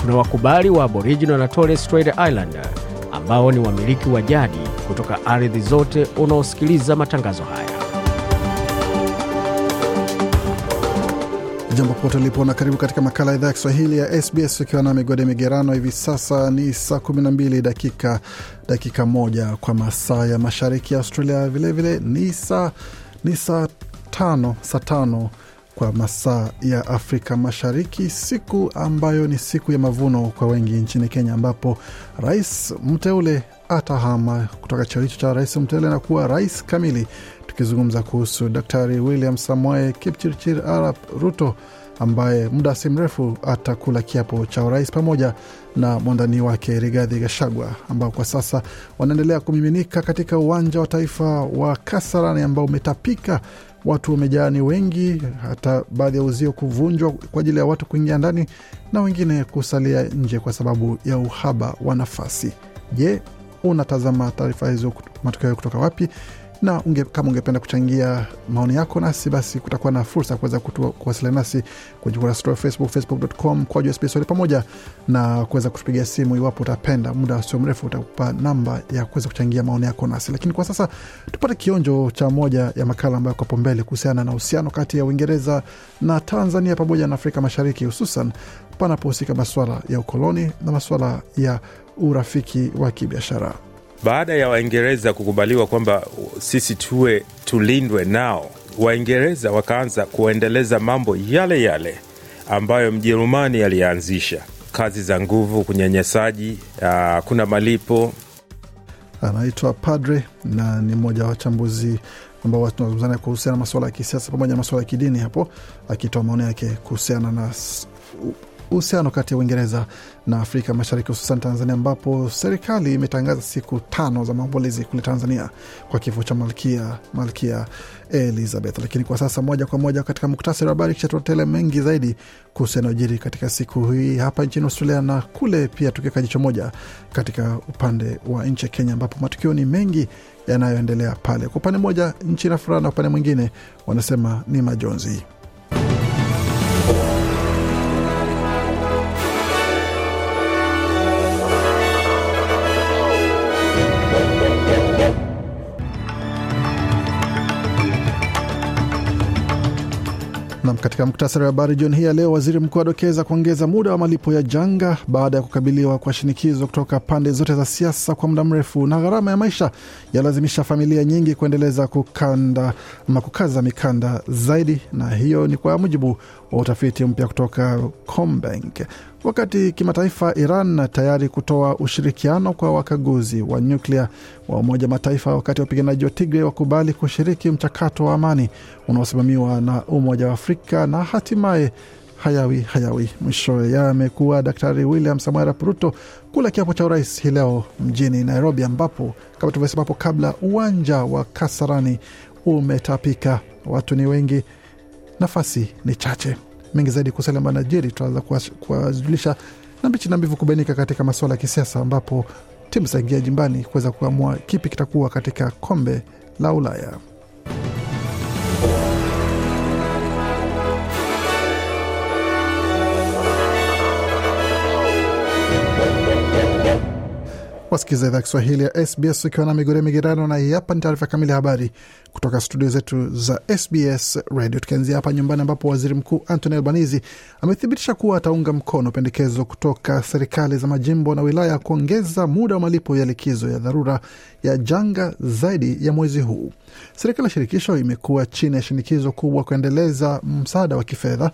kuna wakubali wa Aboriginal na Torres Strait Islander ambao ni wamiliki wa jadi kutoka ardhi zote unaosikiliza matangazo haya. Jambo popote ulipo na karibu katika makala ya idhaa ya Kiswahili ya SBS ukiwa na migode migerano. Hivi sasa ni saa 12 dakika dakika moja kwa masaa ya mashariki ya Australia. Vilevile ni saa ni saa tano saa tano kwa masaa ya Afrika Mashariki, siku ambayo ni siku ya mavuno kwa wengi nchini Kenya, ambapo rais mteule atahama kutoka cheo hicho cha rais mteule na kuwa rais kamili, tukizungumza kuhusu Daktari William Samoe Kipchirchir Arap Ruto ambaye muda si mrefu atakula kiapo cha urais pamoja na mwandani wake Rigathi Gachagua ambao kwa sasa wanaendelea kumiminika katika uwanja wa taifa wa Kasarani ambao umetapika watu wamejaa ni wengi, hata baadhi ya uzio kuvunjwa kwa ajili ya watu kuingia ndani na wengine kusalia nje kwa sababu ya uhaba wa nafasi. Je, unatazama taarifa hizo, matokeo kutoka wapi? Na unge, kama ungependa kuchangia maoni yako nasi, basi kutakuwa na fursa ya kuweza kuwasiliana nasi kwenye ukurasa wa Facebook, facebook.com kwa SBS pamoja na kuweza kutupigia simu iwapo utapenda. Muda sio mrefu utakupa namba ya kuweza kuchangia maoni yako nasi, lakini kwa sasa tupate kionjo cha moja ya makala ambayo kopo mbele kuhusiana na uhusiano kati ya Uingereza na Tanzania pamoja na Afrika Mashariki, hususan panapohusika masuala ya ukoloni na masuala ya urafiki wa kibiashara. Baada ya Waingereza kukubaliwa kwamba sisi tuwe tulindwe nao, Waingereza wakaanza kuendeleza mambo yale yale ambayo Mjerumani alianzisha, kazi za nguvu, kunyanyasaji, kuna malipo. Anaitwa Padre na ni mmoja wa wachambuzi ambao tunazungumzana kuhusiana na masuala ya kisiasa pamoja na masuala ya kidini, hapo akitoa maoni yake kuhusiana na uhusiano kati ya Uingereza na Afrika Mashariki, hususan Tanzania, ambapo serikali imetangaza siku tano za maombolezi kule Tanzania kwa kifo cha malkia malkia Elizabeth. Lakini kwa sasa, moja kwa moja katika muktasari wa habari, kisha tutatele mengi zaidi kuhusu yanayojiri katika siku hii hapa nchini Australia na kule pia, tukiweka jicho moja katika upande wa nchi ya Kenya, ambapo matukio ni mengi yanayoendelea pale. Kwa upande mmoja nchi na furaha, na upande mwingine wanasema ni majonzi. Katika muktasari wa habari jioni hii ya leo, waziri mkuu adokeza kuongeza muda wa malipo ya janga baada ya kukabiliwa kwa shinikizo kutoka pande zote za siasa kwa muda mrefu, na gharama ya maisha yalazimisha familia nyingi kuendeleza kukanda ama kukaza mikanda zaidi, na hiyo ni kwa mujibu wa utafiti mpya kutoka Combank. Wakati kimataifa, Iran tayari kutoa ushirikiano kwa wakaguzi wa nyuklia wa Umoja Mataifa, wakati wapiganaji wa Tigre wakubali kushiriki mchakato wa amani unaosimamiwa na Umoja wa Afrika na hatimaye hayawi hayawi. Mwishowe yamekuwa Daktari William Samoei Arap Ruto kula kiapo cha urais hii leo mjini Nairobi, ambapo kama tulivyosema hapo kabla, uwanja wa Kasarani umetapika, watu ni wengi, nafasi ni chache mengi zaidi kuhusu ambayo najiri tunaweza kuwajulisha na mbichi na mbivu kubainika katika masuala ya kisiasa, ambapo timu zitaingia jimbani kuweza kuamua kipi kitakuwa katika kombe la Ulaya. Wasikiza idhaa Kiswahili ya SBS ukiwa na migore migerano, na hii hapa ni taarifa kamili ya habari kutoka studio zetu za SBS Radio. Tukianzia hapa nyumbani, ambapo waziri mkuu Anthony Albanese amethibitisha kuwa ataunga mkono pendekezo kutoka serikali za majimbo na wilaya kuongeza muda wa malipo ya likizo ya dharura ya janga zaidi ya mwezi huu. Serikali ya shirikisho imekuwa chini ya shinikizo kubwa kuendeleza msaada wa kifedha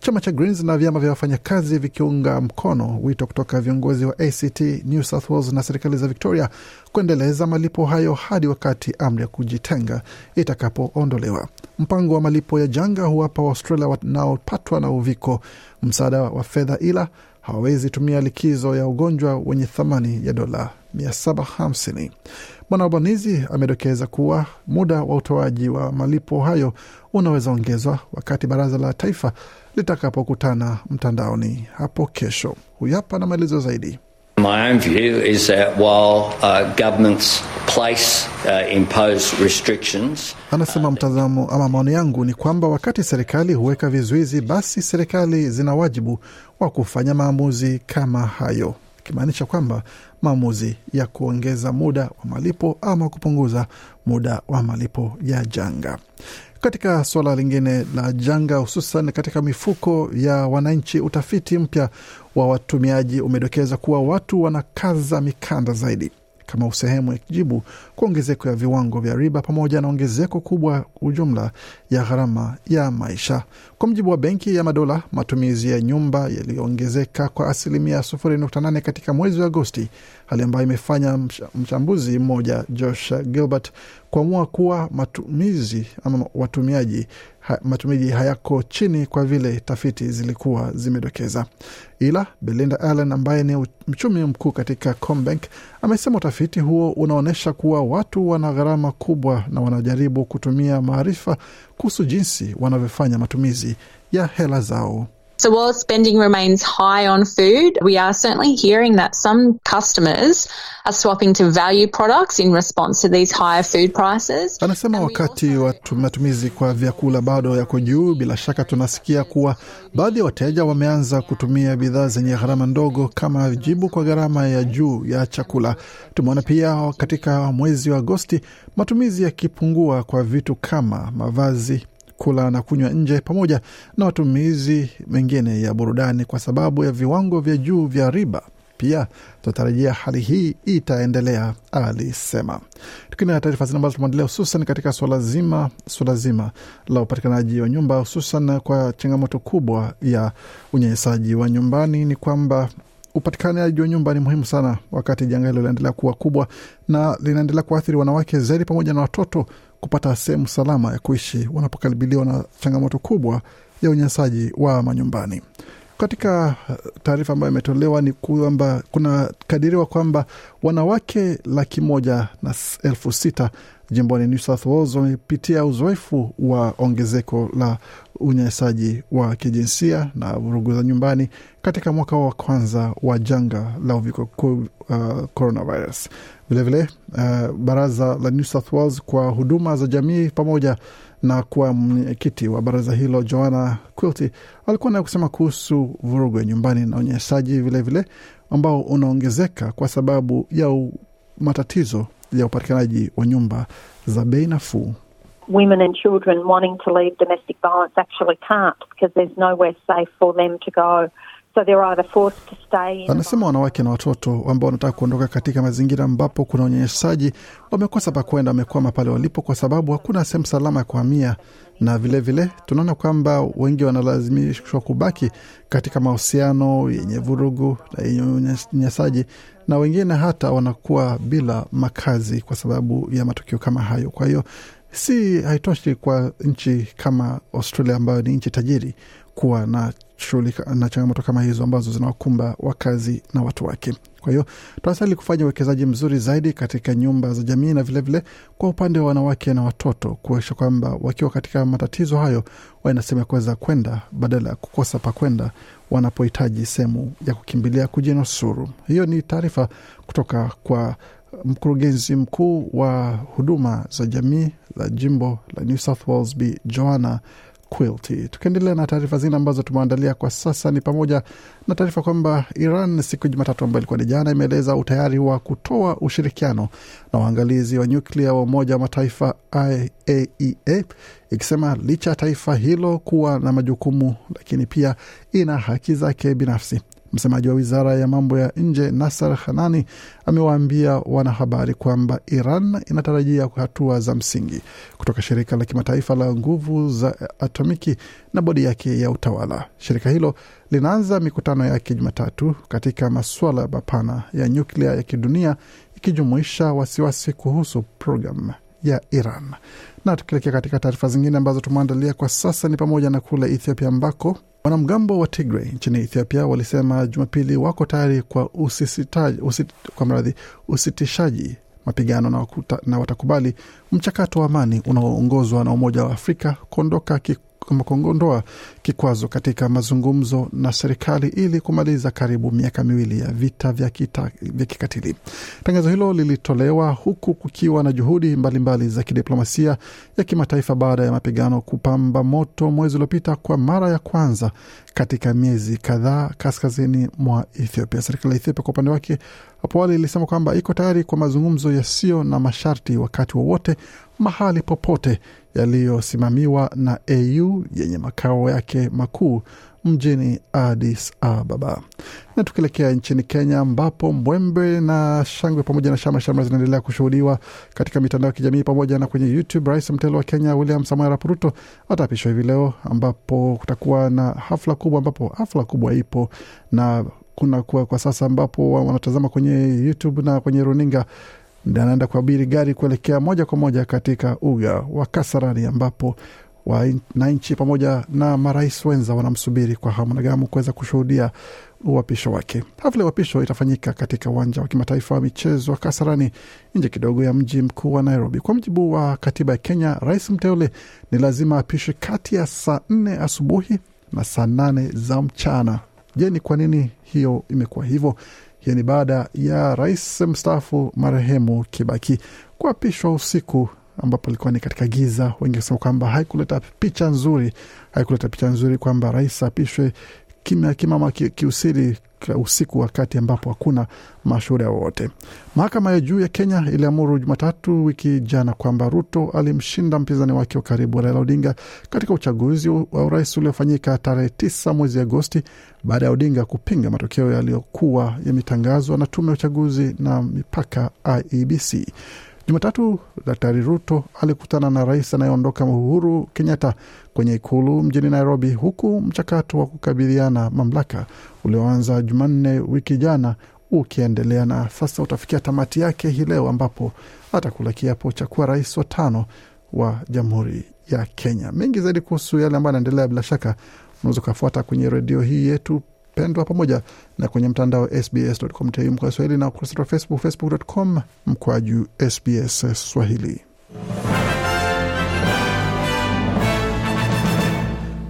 chama cha Greens na vyama vya wafanyakazi vikiunga mkono wito kutoka viongozi wa ACT, New South Wales na serikali za Victoria kuendeleza malipo hayo hadi wakati amri ya kujitenga itakapoondolewa. Mpango wa malipo ya janga huwapa Waustralia wanaopatwa na uviko msaada wa fedha, ila hawawezi tumia likizo ya ugonjwa wenye thamani ya dola 750. Bwana Albanizi amedokeza kuwa muda wa utoaji wa malipo hayo unaweza ongezwa wakati baraza la taifa litakapokutana mtandaoni hapo kesho. Huyu hapa na maelezo zaidi. My own view is that while uh, governments place uh, impose restrictions Anasema mtazamo ama maoni yangu ni kwamba wakati serikali huweka vizuizi, basi serikali zina wajibu wa kufanya maamuzi kama hayo, ikimaanisha kwamba maamuzi ya kuongeza muda wa malipo ama kupunguza muda wa malipo ya janga. Katika suala lingine la janga, hususan katika mifuko ya wananchi, utafiti mpya wa watumiaji umedokeza kuwa watu wanakaza mikanda zaidi kama sehemu ya kijibu kwa ongezeko ya viwango vya riba pamoja na ongezeko kubwa ujumla ya gharama ya maisha. Kwa mjibu wa Benki ya Madola, matumizi ya nyumba yaliyoongezeka kwa asilimia 0.8 katika mwezi wa Agosti, hali ambayo imefanya mchambuzi mmoja Josh Gilbert kuamua kuwa matumizi ama watumiaji ha, matumizi hayako chini kwa vile tafiti zilikuwa zimedokeza. Ila Belinda Allen ambaye ni mchumi mkuu katika Combank amesema utafiti huo unaonyesha kuwa watu wana gharama kubwa na wanajaribu kutumia maarifa kuhusu jinsi wanavyofanya matumizi ya hela zao. So while spending remains high on food, we are certainly hearing that some customers are swapping to value products in response to these higher food prices. Anasema wakati wa matumizi kwa vyakula bado yako juu, bila shaka tunasikia kuwa baadhi ya wateja wameanza kutumia bidhaa zenye gharama ndogo kama jibu kwa gharama ya juu ya chakula. Tumeona pia katika mwezi wa Agosti matumizi yakipungua kwa vitu kama mavazi kula na kunywa nje pamoja na matumizi mengine ya burudani kwa sababu ya viwango vya juu vya riba. Pia tunatarajia hali hii itaendelea, alisema. Na taarifa zile ambazo tumeandalia, hususan katika suala zima suala zima la upatikanaji wa nyumba, hususan kwa changamoto kubwa ya unyanyasaji wa nyumbani, ni kwamba upatikanaji wa nyumba ni muhimu sana wakati janga hilo linaendelea kuwa kubwa na linaendelea kuathiri wanawake zaidi pamoja na watoto kupata sehemu salama ya kuishi wanapokabiliwa na changamoto kubwa ya unyanyasaji wa manyumbani. Katika taarifa ambayo imetolewa ni kwamba kuna kadiriwa kwamba wanawake laki moja na elfu sita jimboni New South Wales wamepitia uzoefu wa ongezeko la unyanyasaji wa kijinsia na vurugu za nyumbani katika mwaka wa kwanza wa janga la uviko uh, coronavirus. Vilevile uh, baraza la New South Wales kwa huduma za jamii pamoja na kuwa mwenyekiti wa baraza hilo Joanna Quilty alikuwa nayo kusema kuhusu vurugu ya nyumbani na unyanyasaji vilevile ambao unaongezeka kwa sababu ya matatizo ya upatikanaji wa nyumba za bei nafuu. Women and children wanting to leave domestic violence actually can't because there's nowhere safe for them to go. So they're either forced to stay in. Anasema wanawake na watoto ambao wanataka kuondoka katika mazingira ambapo kuna unyanyasaji wamekosa pa kwenda, wamekwama pale walipo kwa sababu hakuna sehemu salama ya kuhamia, na vilevile tunaona kwamba wengi wanalazimishwa kubaki katika mahusiano yenye vurugu na yenye unyanyasaji, na wengine hata wanakuwa bila makazi kwa sababu ya matukio kama hayo. Kwa hiyo si haitoshi kwa nchi kama Australia ambayo ni nchi tajiri kuwa na shughuli na changamoto kama hizo ambazo zinawakumba wakazi na watu wake. Kwa hiyo tunastahili kufanya uwekezaji mzuri zaidi katika nyumba za jamii na vilevile vile, kwa upande wa wanawake na watoto kuakisha kwamba wakiwa katika matatizo hayo wana sehemu ya kuweza kwenda badala ya kukosa pa kwenda wanapohitaji sehemu ya kukimbilia kujinusuru. Hiyo ni taarifa kutoka kwa mkurugenzi mkuu wa huduma za jamii la jimbo la New South Wales Bi Joanna Quilty. Tukiendelea na taarifa zingine ambazo tumeandalia kwa sasa ni pamoja na taarifa kwamba Iran siku ya Jumatatu ambayo ilikuwa ni jana, imeeleza utayari wa kutoa ushirikiano na waangalizi wa nyuklia wa Umoja wa Mataifa IAEA, ikisema licha ya taifa hilo kuwa na majukumu, lakini pia ina haki zake binafsi. Msemaji wa wizara ya mambo ya nje Nasser Hanani amewaambia wanahabari kwamba Iran inatarajia hatua za msingi kutoka shirika la kimataifa la nguvu za atomiki na bodi yake ya utawala. Shirika hilo linaanza mikutano yake Jumatatu katika masuala mapana ya nyuklia ya kidunia ikijumuisha wasiwasi kuhusu programu ya Iran. Na tukielekea katika taarifa zingine ambazo tumeandalia kwa sasa ni pamoja na kule Ethiopia ambako wanamgambo wa Tigray nchini Ethiopia walisema Jumapili wako tayari kwa, usisitaji, usit, kwa mradhi usitishaji mapigano na, wakuta, na watakubali mchakato wa amani unaoongozwa na Umoja wa Afrika kuondoka kuondoa kikwazo katika mazungumzo na serikali ili kumaliza karibu miaka miwili ya vita vya, kita, vya kikatili. Tangazo hilo lilitolewa huku kukiwa na juhudi mbalimbali mbali za kidiplomasia ya kimataifa baada ya mapigano kupamba moto mwezi uliopita kwa mara ya kwanza katika miezi kadhaa kaskazini mwa Ethiopia. Serikali ya Ethiopia kwa upande wake hapo awali ilisema kwamba iko tayari kwa mazungumzo yasiyo na masharti wakati wowote mahali popote yaliyosimamiwa na AU yenye makao yake makuu mjini Addis Ababa. Na tukielekea nchini Kenya, ambapo mbwembe na shangwe pamoja na shamra shamra zinaendelea kushuhudiwa katika mitandao ya kijamii pamoja na kwenye YouTube. Rais mteule wa Kenya William Samoei Arap Ruto ataapishwa hivi leo, ambapo kutakuwa na hafla kubwa, ambapo hafla kubwa ipo na kuna kwa, kwa sasa ambapo wanatazama kwenye YouTube na kwenye runinga anaenda kuabiri gari kuelekea moja kwa moja katika uga wa Kasarani ambapo wananchi pamoja na marais wenza wanamsubiri kwa hamu na gamu kuweza kushuhudia uapisho wake. Hafla ya uapisho itafanyika katika uwanja wa kimataifa wa michezo wa Kasarani, nje kidogo ya mji mkuu wa Nairobi. Kwa mujibu wa katiba ya Kenya, rais mteule ni lazima apishwe kati ya saa nne asubuhi na saa nane za mchana. Je, ni kwa nini hiyo imekuwa hivyo? Hiyo ni baada ya rais mstaafu marehemu Kibaki kuapishwa usiku ambapo ilikuwa ni katika giza. Wengi wakisema kwamba haikuleta picha nzuri, haikuleta picha nzuri kwamba rais apishwe kimya kimama kiusiri usiku, wakati ambapo hakuna mashuhuda wowote. Mahakama ya juu ya Kenya iliamuru Jumatatu wiki jana kwamba Ruto alimshinda mpinzani wake wa karibu Raila Odinga katika uchaguzi wa urais uliofanyika tarehe tisa mwezi Agosti baada ya Odinga kupinga matokeo yaliyokuwa yametangazwa na tume ya uchaguzi na mipaka IEBC. Jumatatu Daktari Ruto alikutana na rais anayeondoka Uhuru Kenyatta kwenye ikulu mjini Nairobi, huku mchakato wa kukabidhiana mamlaka ulioanza Jumanne wiki jana ukiendelea na sasa utafikia tamati yake hii leo, ambapo atakula kiapo cha kuwa rais wa tano wa Jamhuri ya Kenya. Mengi zaidi kuhusu yale ambayo anaendelea, bila shaka unaweza ukafuata kwenye redio hii yetu pendwa pamoja na kwenye mtandao sbs.com.au mkoa Swahili na ukurasa wa Facebook, facebook.com mkwaju SBS Swahili.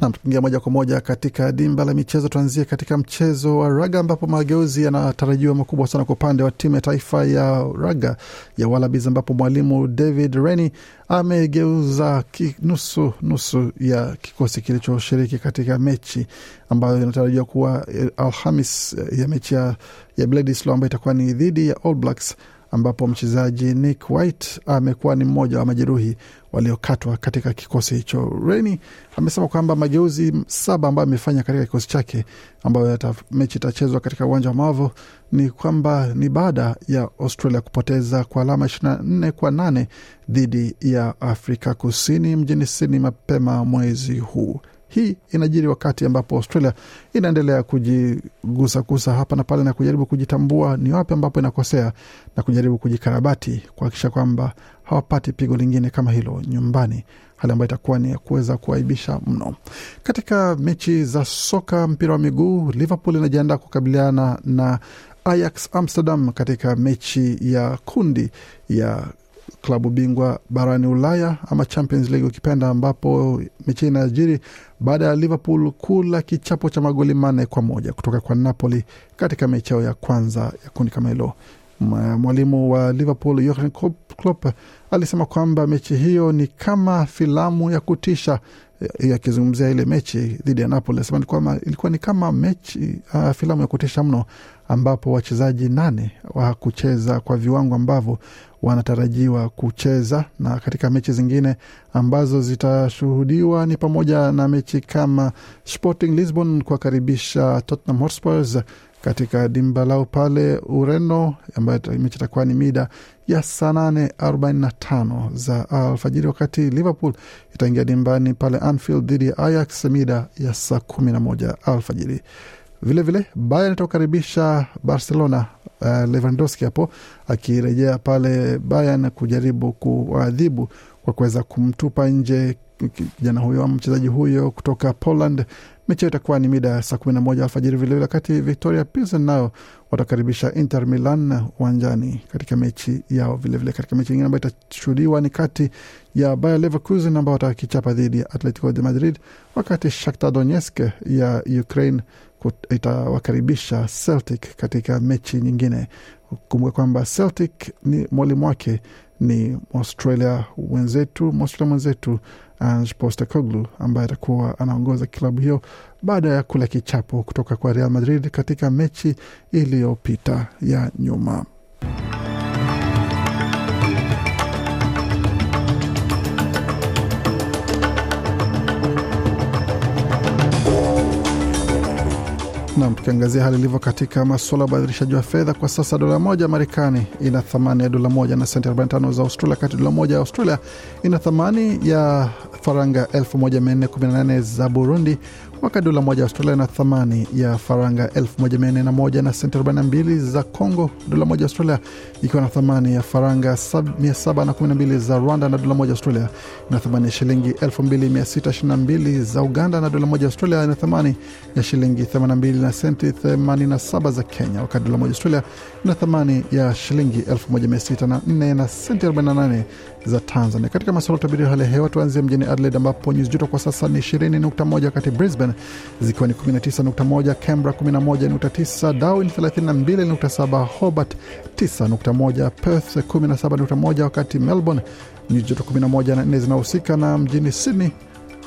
Nam, tukiingia moja kwa moja katika dimba la michezo, tuanzie katika mchezo wa raga ambapo mageuzi yanatarajiwa makubwa sana kwa upande wa timu ya taifa ya raga ya Wallabies, ambapo mwalimu David Rennie amegeuza nusu nusu ya kikosi kilichoshiriki katika mechi ambayo inatarajiwa kuwa Alhamis ya mechi ya, ya Bledisloe ambayo itakuwa ni dhidi ya All Blacks ambapo mchezaji Nick White amekuwa ni mmoja wa majeruhi waliokatwa katika kikosi hicho. Reni amesema kwamba mageuzi saba ambayo amefanya katika kikosi chake ambayo mechi itachezwa katika uwanja wa Mavo ni kwamba ni baada ya Australia kupoteza kwa alama ishirini na nne kwa nane dhidi ya Afrika Kusini mjini Sydney mapema mwezi huu. Hii inajiri wakati ambapo Australia inaendelea kujigusagusa hapa na pale na kujaribu kujitambua ni wapi ambapo inakosea na kujaribu kujikarabati kuhakikisha kwamba hawapati pigo lingine kama hilo nyumbani, hali ambayo itakuwa ni ya kuweza kuaibisha mno. Katika mechi za soka mpira wa miguu, Liverpool inajiandaa kukabiliana na Ajax Amsterdam katika mechi ya kundi ya klabu bingwa barani Ulaya ama Champions League ukipenda, ambapo mechi inajiri baada ya Liverpool kula kichapo cha magoli manne kwa moja kutoka kwa Napoli katika mechi yao ya kwanza ya kundi kama hilo. Mwalimu wa Liverpool Jurgen Klopp alisema kwamba mechi hiyo ni kama filamu ya kutisha eh, akizungumzia ile mechi dhidi ya Napoli asema ni kwamba ilikuwa ni kama mechi uh, filamu ya kutisha mno ambapo wachezaji nane wa kucheza kwa viwango ambavyo wanatarajiwa kucheza, na katika mechi zingine ambazo zitashuhudiwa ni pamoja na mechi kama Sporting Lisbon kuwakaribisha Tottenham Hotspurs katika dimba lao pale Ureno, ambayo mechi itakuwa ni mida ya saa nane arobaini na tano za alfajiri, wakati Liverpool itaingia dimbani pale Anfield dhidi ya Ajax mida ya saa kumi na moja alfajiri. Vilevile Bayern itakukaribisha Barcelona. Uh, Lewandowski hapo akirejea pale Bayern kujaribu kuwaadhibu kwa kuweza kumtupa nje kijana huyo mchezaji huyo kutoka Poland. Mechi itakuwa ni mida ya saa kumi na moja alfajiri vilevile, wakati Victoria Pilsen nao watakaribisha Inter Milan uwanjani katika mechi yao vilevile. Katika mechi nyingine ambayo itashuhudiwa ni kati ya Bayer Leverkusen ambao watakichapa dhidi ya Atletico de Madrid, wakati Shakhtar Donetsk ya Ukraine itawakaribisha Celtic katika mechi nyingine. Kumbuka kwamba Celtic ni mwalimu wake ni Australia wenzetu, Australia mwenzetu Ange Postecoglou ambaye atakuwa anaongoza klabu hiyo baada ya kula kichapo kutoka kwa Real Madrid katika mechi iliyopita ya nyuma. Nam, tukiangazia hali ilivyo katika masuala ya ubadilishaji wa fedha kwa sasa, dola moja Marekani ina thamani ya dola moja na senti 45 za Australia, kati dola moja ya Australia ina thamani ya faranga 1418 za Burundi, wakati dola moja Australia na thamani ya faranga 1401 na senti 42 za Congo, dola moja Australia ikiwa na thamani ya faranga 712 za Rwanda, na dola moja Australia ina thamani ya shilingi 2622 za Uganda, na dola moja Australia ina thamani ya shilingi 82 na senti 87 za Kenya, wakati dola moja Australia ina thamani ya shilingi 1604 na senti 48 za Tanzania. Katika masuala utabiri hali ya hewa, tuanzie mjini Adelaide ambapo nyuzi joto kwa sasa ni 20.1, wakati Brisbane zikiwa ni 19.1, Canberra 11.9, Darwin 32.7, Hobart 9.1, Perth 17.1, wakati Melbourne nyuzi joto 11 na 4 zinahusika, na mjini Sydney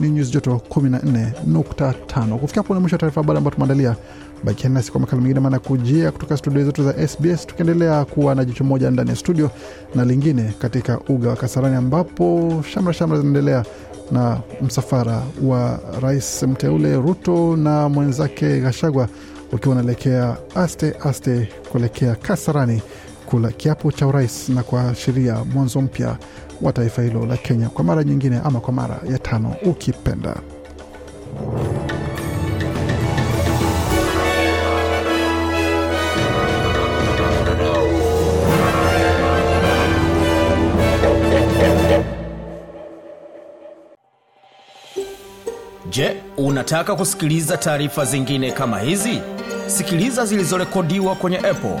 ni nyuzi joto 14.5. Kufikia hapo ni mwisho wa taarifa habari ambayo tumeandalia. Bakiani nasi kwa makala mengine maana kujia kutoka studio zetu za SBS, tukiendelea kuwa na jicho moja ndani ya studio na lingine katika uga wa Kasarani, ambapo shamra shamra zinaendelea na msafara wa rais mteule Ruto na mwenzake Gashagwa ukiwa unaelekea aste aste kuelekea Kasarani kula kiapo cha urais na kuashiria mwanzo mpya wa taifa hilo la Kenya kwa mara nyingine ama kwa mara ya tano ukipenda. Je, unataka kusikiliza taarifa zingine kama hizi? Sikiliza zilizorekodiwa kwenye Apple,